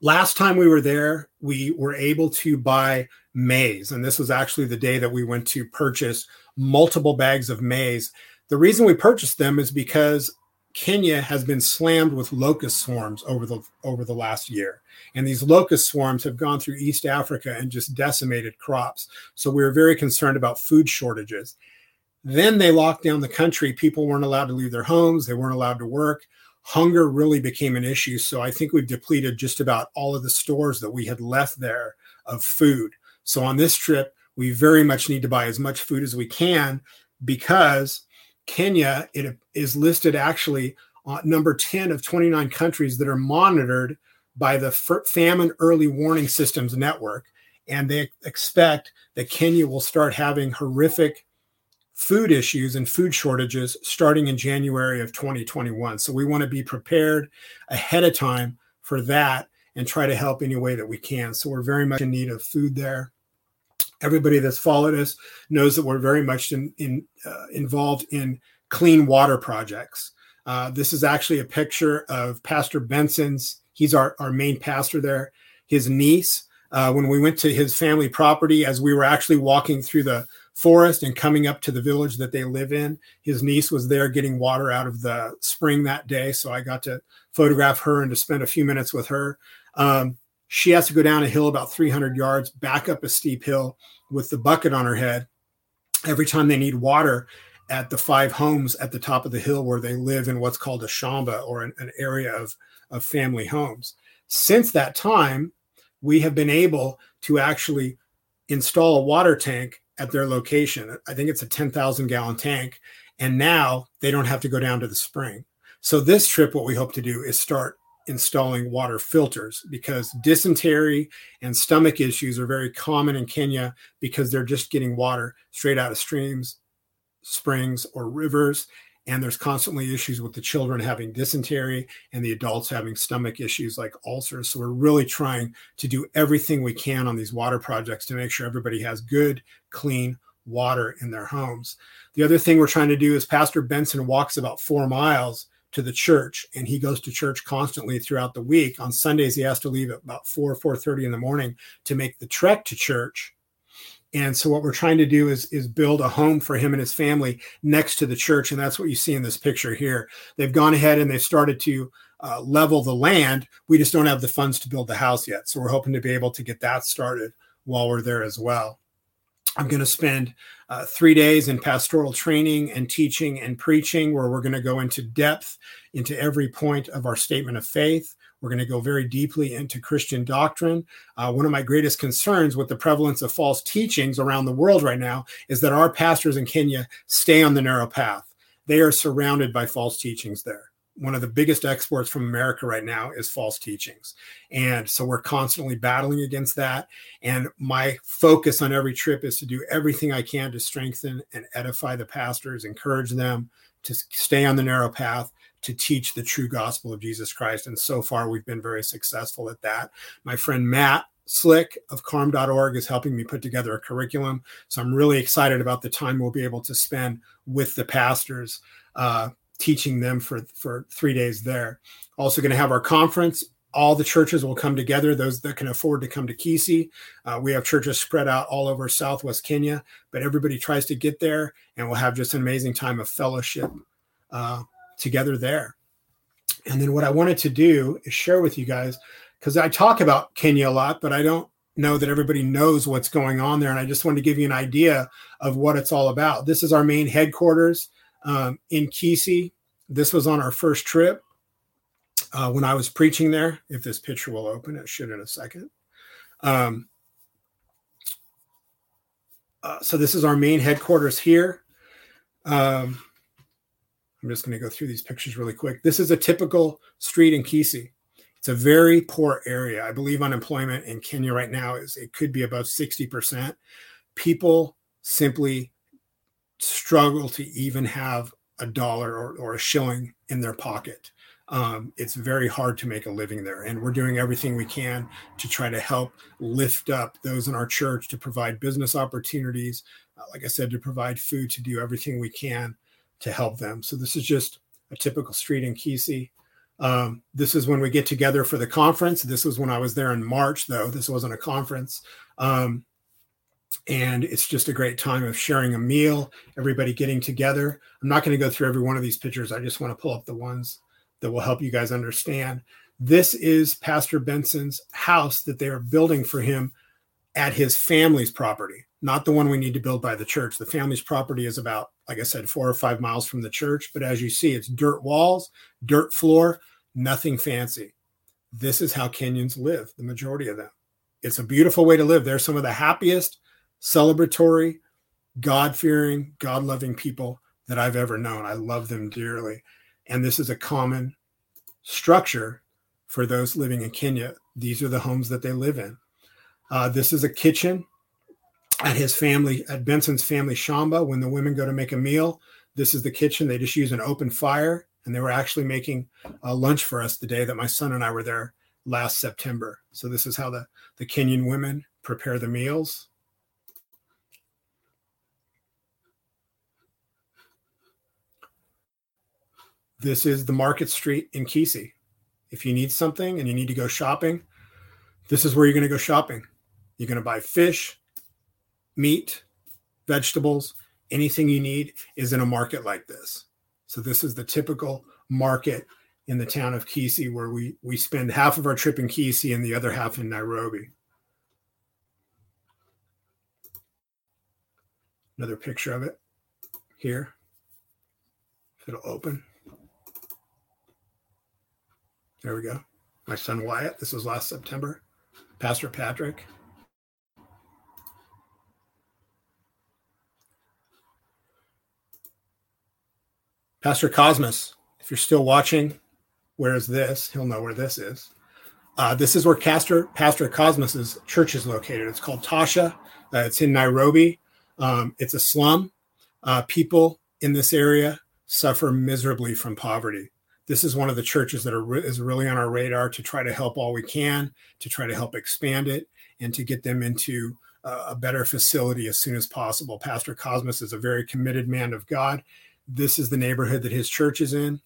A: last time we were there, we were able to buy maize, and this was actually the day that we went to purchase multiple bags of maize the reason we purchased them is because Kenya has been slammed with locust swarms over the over the last year. And these locust swarms have gone through East Africa and just decimated crops. So we were very concerned about food shortages. Then they locked down the country. People weren't allowed to leave their homes, they weren't allowed to work. Hunger really became an issue. So I think we've depleted just about all of the stores that we had left there of food. So on this trip, we very much need to buy as much food as we can because Kenya it is listed actually uh, number 10 of 29 countries that are monitored by the Famine Early Warning Systems Network. And they expect that Kenya will start having horrific food issues and food shortages starting in January of 2021. So we want to be prepared ahead of time for that and try to help any way that we can. So we're very much in need of food there. Everybody that's followed us knows that we're very much in, in uh, involved in clean water projects. Uh, this is actually a picture of Pastor Benson's. He's our, our main pastor there. His niece, uh, when we went to his family property, as we were actually walking through the forest and coming up to the village that they live in, his niece was there getting water out of the spring that day. So I got to photograph her and to spend a few minutes with her. Um, she has to go down a hill about 300 yards, back up a steep hill with the bucket on her head every time they need water at the five homes at the top of the hill where they live in what's called a shamba or an, an area of, of family homes. Since that time, we have been able to actually install a water tank at their location. I think it's a 10,000 gallon tank. And now they don't have to go down to the spring. So, this trip, what we hope to do is start installing water filters because dysentery and stomach issues are very common in Kenya because they're just getting water straight out of streams, springs, or rivers. And there's constantly issues with the children having dysentery and the adults having stomach issues like ulcers. So we're really trying to do everything we can on these water projects to make sure everybody has good, clean water in their homes. The other thing we're trying to do is Pastor Benson walks about four miles to the church and he goes to church constantly throughout the week. On sundays he has to leave at about 4 4.30 in the morning to make the trek to church. And so what we're trying to do is is build a home for him and his family next to the church and that's what you see in this picture here. They've gone ahead and they've started to uh, level the land. We just don't have the funds to build the house yet so we're hoping to be able to get that started while we're there as well I'm going to spend uh, three days in pastoral training and teaching and preaching, where we're going to go into depth into every point of our statement of faith. We're going to go very deeply into Christian doctrine. Uh, one of my greatest concerns with the prevalence of false teachings around the world right now is that our pastors in Kenya stay on the narrow path. They are surrounded by false teachings there one of the biggest exports from America right now is false teachings. And so we're constantly battling against that. And my focus on every trip is to do everything I can to strengthen and edify the pastors, encourage them to stay on the narrow path, to teach the true gospel of Jesus Christ. And so far, we've been very successful at that. My friend Matt Slick of carm.org is helping me put together a curriculum. So I'm really excited about the time we'll be able to spend with the pastors. Uh, teaching them for for three days there. Also going to have our conference. All the churches will come together. Those that can afford to come to Kisii. Uh, we have churches spread out all over Southwest Kenya, but everybody tries to get there, and we'll have just an amazing time of fellowship uh, together there. And then what I wanted to do is share with you guys because I talk about Kenya a lot, but I don't know that everybody knows what's going on there. And I just wanted to give you an idea of what it's all about. This is our main headquarters um, in Kisii. This was on our first trip uh, when I was preaching there. If this picture will open, it should in a second. Um, uh, so this is our main headquarters here. Um, I'm just going to go through these pictures really quick. This is a typical street in Kisii. It's a very poor area. I believe unemployment in Kenya right now is it could be above 60%. People simply struggle to even have a dollar or, or a shilling in their pocket. Um, it's very hard to make a living there. And we're doing everything we can to try to help lift up those in our church to provide business opportunities. Uh, like I said, to provide food, to do everything we can to help them. So this is just a typical street in Kisii. Um, this is when we get together for the conference. This was when I was there in March, though. This wasn't a conference. Um, and it's just a great time of sharing a meal, everybody getting together. I'm not going to go through every one of these pictures. I just want to pull up the ones that will help you guys understand. This is Pastor Benson's house that they are building for him at his family's property, not the one we need to build by the church. The family's property is about, like I said, four or five miles from the church. But as you see, it's dirt walls, dirt floor, nothing fancy. This is how Kenyans live, the majority of them. It's a beautiful way to live. They're some of the happiest, celebratory, God fearing, God loving people that I've ever known. I love them dearly. And this is a common structure for those living in Kenya. These are the homes that they live in. Uh, this is a kitchen at his family, at Benson's family Shamba. When the women go to make a meal, this is the kitchen. They just use an open fire. And they were actually making uh, lunch for us the day that my son and I were there last September. So this is how the, the Kenyan women prepare the meals. This is the market street in Kisii. If you need something and you need to go shopping, this is where you're going to go shopping. You're going to buy fish, meat, vegetables, anything you need is in a market like this. So this is the typical market in the town of Kisii where we we spend half of our trip in Kisii and the other half in Nairobi. Another picture of it here. If it'll open. There we go. My son Wyatt. This was last September. Pastor Patrick. Pastor Cosmos, if you're still watching, where is this? He'll know where this is. Uh, this is where Pastor Pastor Cosmos's church is located. It's called Tasha. Uh, it's in Nairobi. Um, it's a slum. Uh, people in this area suffer miserably from poverty this is one of the churches that are re- is really on our radar to try to help all we can to try to help expand it and to get them into a better facility as soon as possible. Pastor cosmos is a very committed man of god. This is the neighborhood that his church is in.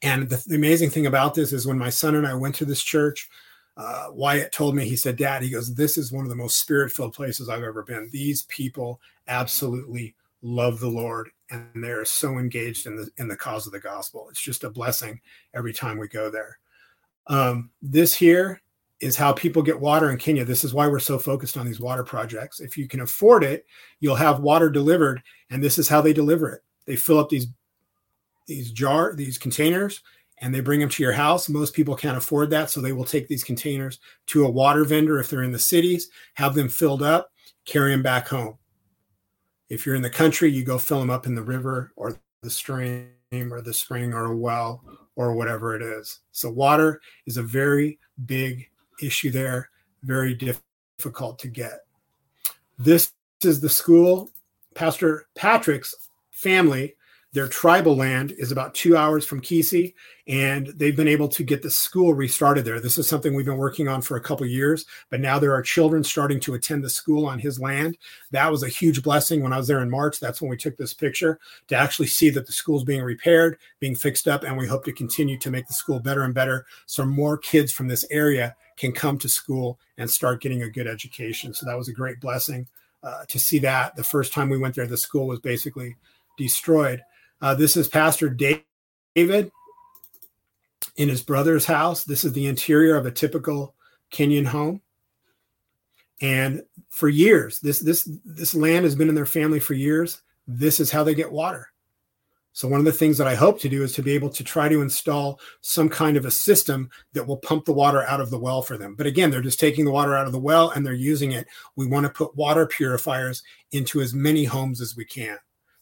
A: And the, the amazing thing about this is when my son and i went to this church uh, Wyatt told me, he said, Dad, he goes, This is one of the most spirit filled places I've ever been. These people absolutely love the Lord and they're so engaged in the in the cause of the gospel. It's just a blessing every time we go there. Um, this here is how people get water in Kenya. This is why we're so focused on these water projects. If you can afford it, you'll have water delivered, and this is how they deliver it. They fill up these these jar these containers and they bring them to your house. Most people can't afford that, so they will take these containers to a water vendor if they're in the cities, have them filled up, carry them back home. If you're in the country, you go fill them up in the river or the stream or the spring or a well or whatever it is. So water is a very big issue there, very difficult to get. This is the school. Pastor Patrick's family their tribal land is about two hours from Kisii, and they've been able to get the school restarted there. This is something we've been working on for a couple years, but now there are children starting to attend the school on his land. That was a huge blessing when I was there in March. That's when we took this picture to actually see that the school's being repaired, being fixed up, and we hope to continue to make the school better and better so more kids from this area can come to school and start getting a good education. So that was a great blessing uh, to see that. The first time we went there, the school was basically destroyed. Uh, this is Pastor David in his brother's house. This is the interior of a typical Kenyan home. And for years, this this this land has been in their family for years. This is how they get water. So one of the things that I hope to do is to be able to try to install some kind of a system that will pump the water out of the well for them. But again, they're just taking the water out of the well and they're using it. We want to put water purifiers into as many homes as we can.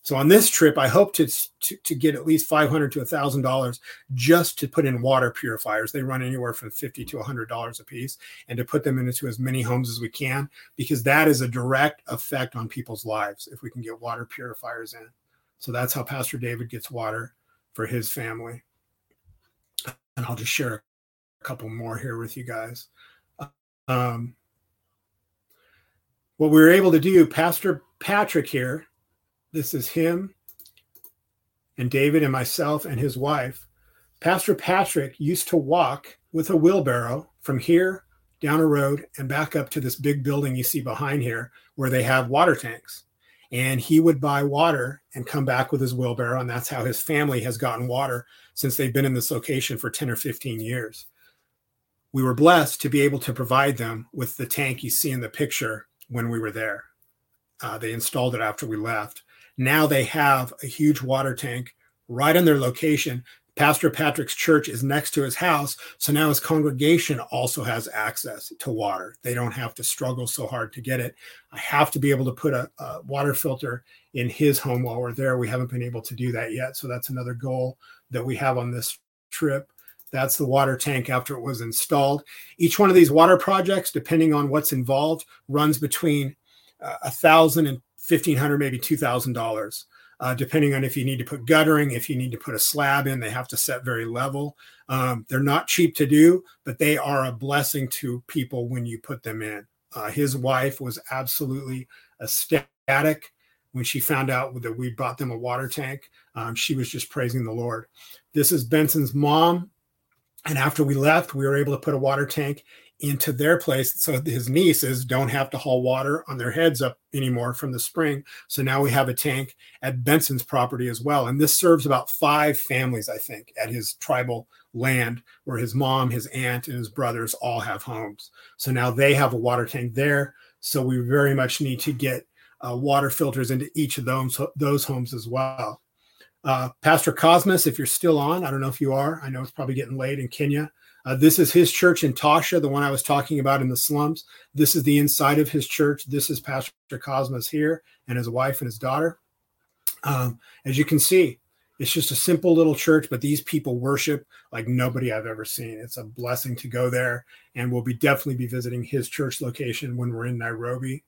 A: So on this trip, I hope to, to, to get at least five hundred to thousand dollars just to put in water purifiers. They run anywhere from fifty to hundred dollars a piece, and to put them into as many homes as we can, because that is a direct effect on people's lives if we can get water purifiers in. So that's how Pastor David gets water for his family. And I'll just share a couple more here with you guys. Um, what we were able to do, Pastor Patrick here this is him and David and myself and his wife. Pastor Patrick used to walk with a wheelbarrow from here down a road and back up to this big building you see behind here where they have water tanks. And he would buy water and come back with his wheelbarrow. And that's how his family has gotten water since they've been in this location for 10 or 15 years. We were blessed to be able to provide them with the tank you see in the picture when we were there. Uh, they installed it after we left. Now they have a huge water tank right on their location Pastor Patrick's church is next to his house. So now his congregation also has access to water. They don't have to struggle so hard to get it. I have to be able to put a, a, water filter in his home while we're there. We haven't been able to do that yet. So that's another goal that we have on this trip. That's the water tank after it was installed. Each one of these water projects, depending on what's involved, runs between uh, a thousand and fifteen hundred, maybe two thousand dollars uh, depending on if you need to put guttering, if you need to put a slab in, they have to set very level. Um, they're not cheap to do, but they are a blessing to people when you put them in. Uh, his wife was absolutely ecstatic when she found out that we bought them a water tank. Um, she was just praising the Lord. This is Benson's mom. And after we left, we were able to put a water tank into their place. So his nieces don't have to haul water on their heads up anymore from the spring. So now we have a tank at benson's property as well. And this serves about five families i think at his tribal land where his mom his aunt and his brothers all have homes. So now they have a water tank there. So we very much need to get uh, water filters into each of those those homes as well. Uh, pastor cosmos if you're still on i don't know if you are. I know it's probably getting late in kenya uh, this is his church in Tasha, the one I was talking about in the slums. This is the inside of his church. This is Pastor Cosmos here and his wife and his daughter. Um, as you can see, it's just a simple little church, but these people worship like nobody I've ever seen. It's a blessing to go there, and we'll be definitely be visiting his church location when we're in Nairobi.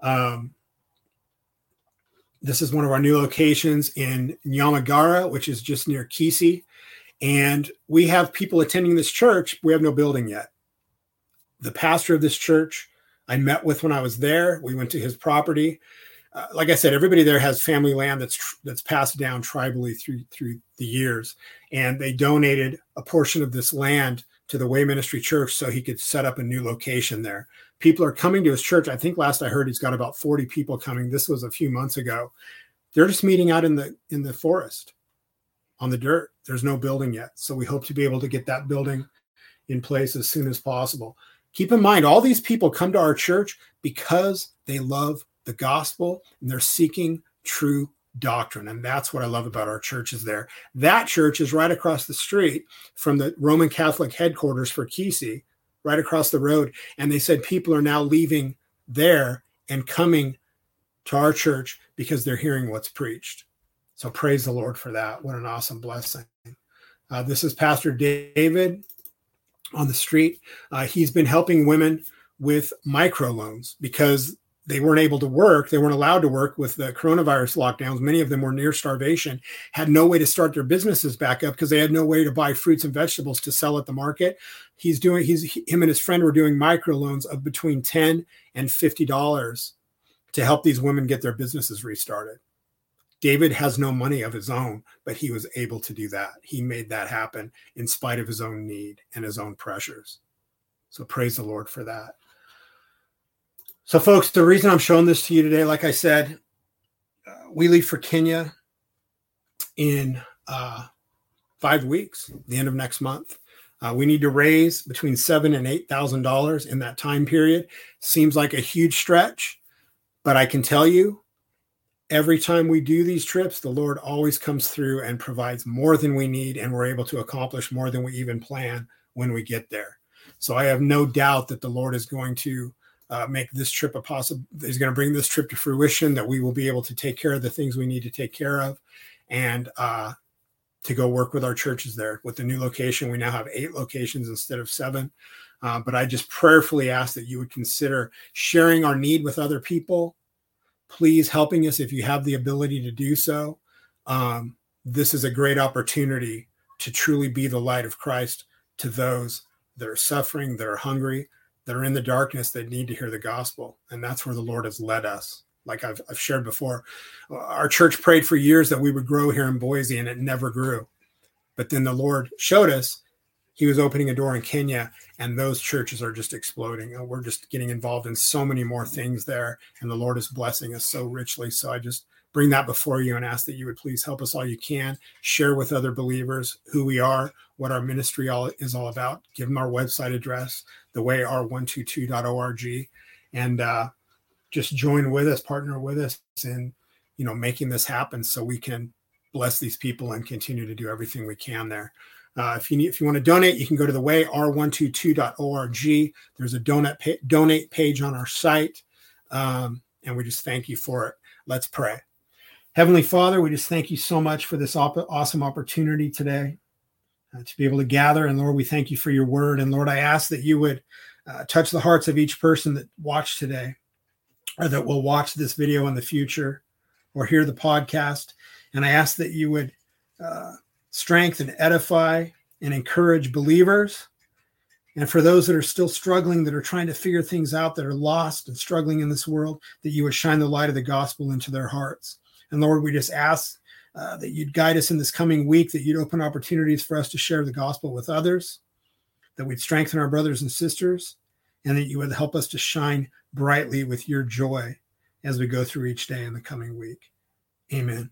A: Um, this is one of our new locations in Nyamagara, which is just near Kisii. And we have people attending this church. We have no building yet. The pastor of this church I met with when I was there, we went to his property. Uh, like I said, everybody there has family land that's tr- that's passed down tribally through through the years, and they donated a portion of this land to the Way Ministry Church so he could set up a new location there. People are coming to his church. I think last I heard he's got about 40 people coming. This was a few months ago. They're just meeting out in the in the forest on the dirt. There's no building yet. So we hope to be able to get that building in place as soon as possible. Keep in mind, all these people come to our church because they love the gospel and they're seeking true doctrine. And that's what I love about our churches there. That church is right across the street from the Roman Catholic headquarters for Kisii, right across the road. And they said people are now leaving there and coming to our church because they're hearing what's preached. So praise the Lord for that. What an awesome blessing. Uh, this is Pastor David on the street. Uh, he's been helping women with microloans because they weren't able to work. They weren't allowed to work with the coronavirus lockdowns. Many of them were near starvation, had no way to start their businesses back up because they had no way to buy fruits and vegetables to sell at the market. He's doing, he's, him and his friend were doing microloans of between 10 and $50 to help these women get their businesses restarted. David has no money of his own, but he was able to do that. He made that happen in spite of his own need and his own pressures. So praise the Lord for that. So, folks, the reason I'm showing this to you today, like I said, uh, we leave for Kenya in uh, five weeks, the end of next month. Uh, we need to raise between seven and eight thousand dollars in that time period. Seems like a huge stretch, but I can tell you every time we do these trips, the Lord always comes through and provides more than we need, and we're able to accomplish more than we even plan when we get there. So I have no doubt that the Lord is going to uh, make this trip a possible. He's going to bring this trip to fruition. That we will be able to take care of the things we need to take care of, and uh, to go work with our churches there. With the new location, we now have eight locations instead of seven. Uh, but I just prayerfully ask that you would consider sharing our need with other people please helping us if you have the ability to do so. Um, this is a great opportunity to truly be the light of Christ to those that are suffering, that are hungry, that are in the darkness, that need to hear the gospel. And that's where the Lord has led us. Like I've, I've shared before, our church prayed for years that we would grow here in Boise and it never grew. But then the Lord showed us he was opening a door in Kenya, and those churches are just exploding. And we're just getting involved in so many more things there, and the Lord is blessing us so richly. So I just bring that before you and ask that you would please help us all you can. Share with other believers who we are, what our ministry all is all about. Give them our website address, the way thewayr122.org, and uh, just join with us, partner with us in you know making this happen, so we can bless these people and continue to do everything we can there. Uh, if you need, if you want to donate, you can go to the way r122.org. There's a donate pa- donate page on our site, um, and we just thank you for it. Let's pray. Heavenly Father, we just thank you so much for this op- awesome opportunity today uh, to be able to gather. And Lord, we thank you for your word. And Lord, I ask that you would uh, touch the hearts of each person that watched today, or that will watch this video in the future, or hear the podcast. And I ask that you would uh, strengthen, and edify, and encourage believers. And for those that are still struggling, that are trying to figure things out, that are lost and struggling in this world, that you would shine the light of the gospel into their hearts. And Lord, we just ask uh, that you'd guide us in this coming week, that you'd open opportunities for us to share the gospel with others, that we'd strengthen our brothers and sisters, and that you would help us to shine brightly with your joy as we go through each day in the coming week. Amen.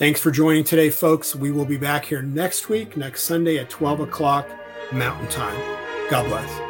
A: Thanks for joining today, folks. We will be back here next week, next Sunday at 12 o'clock Mountain Time. God bless.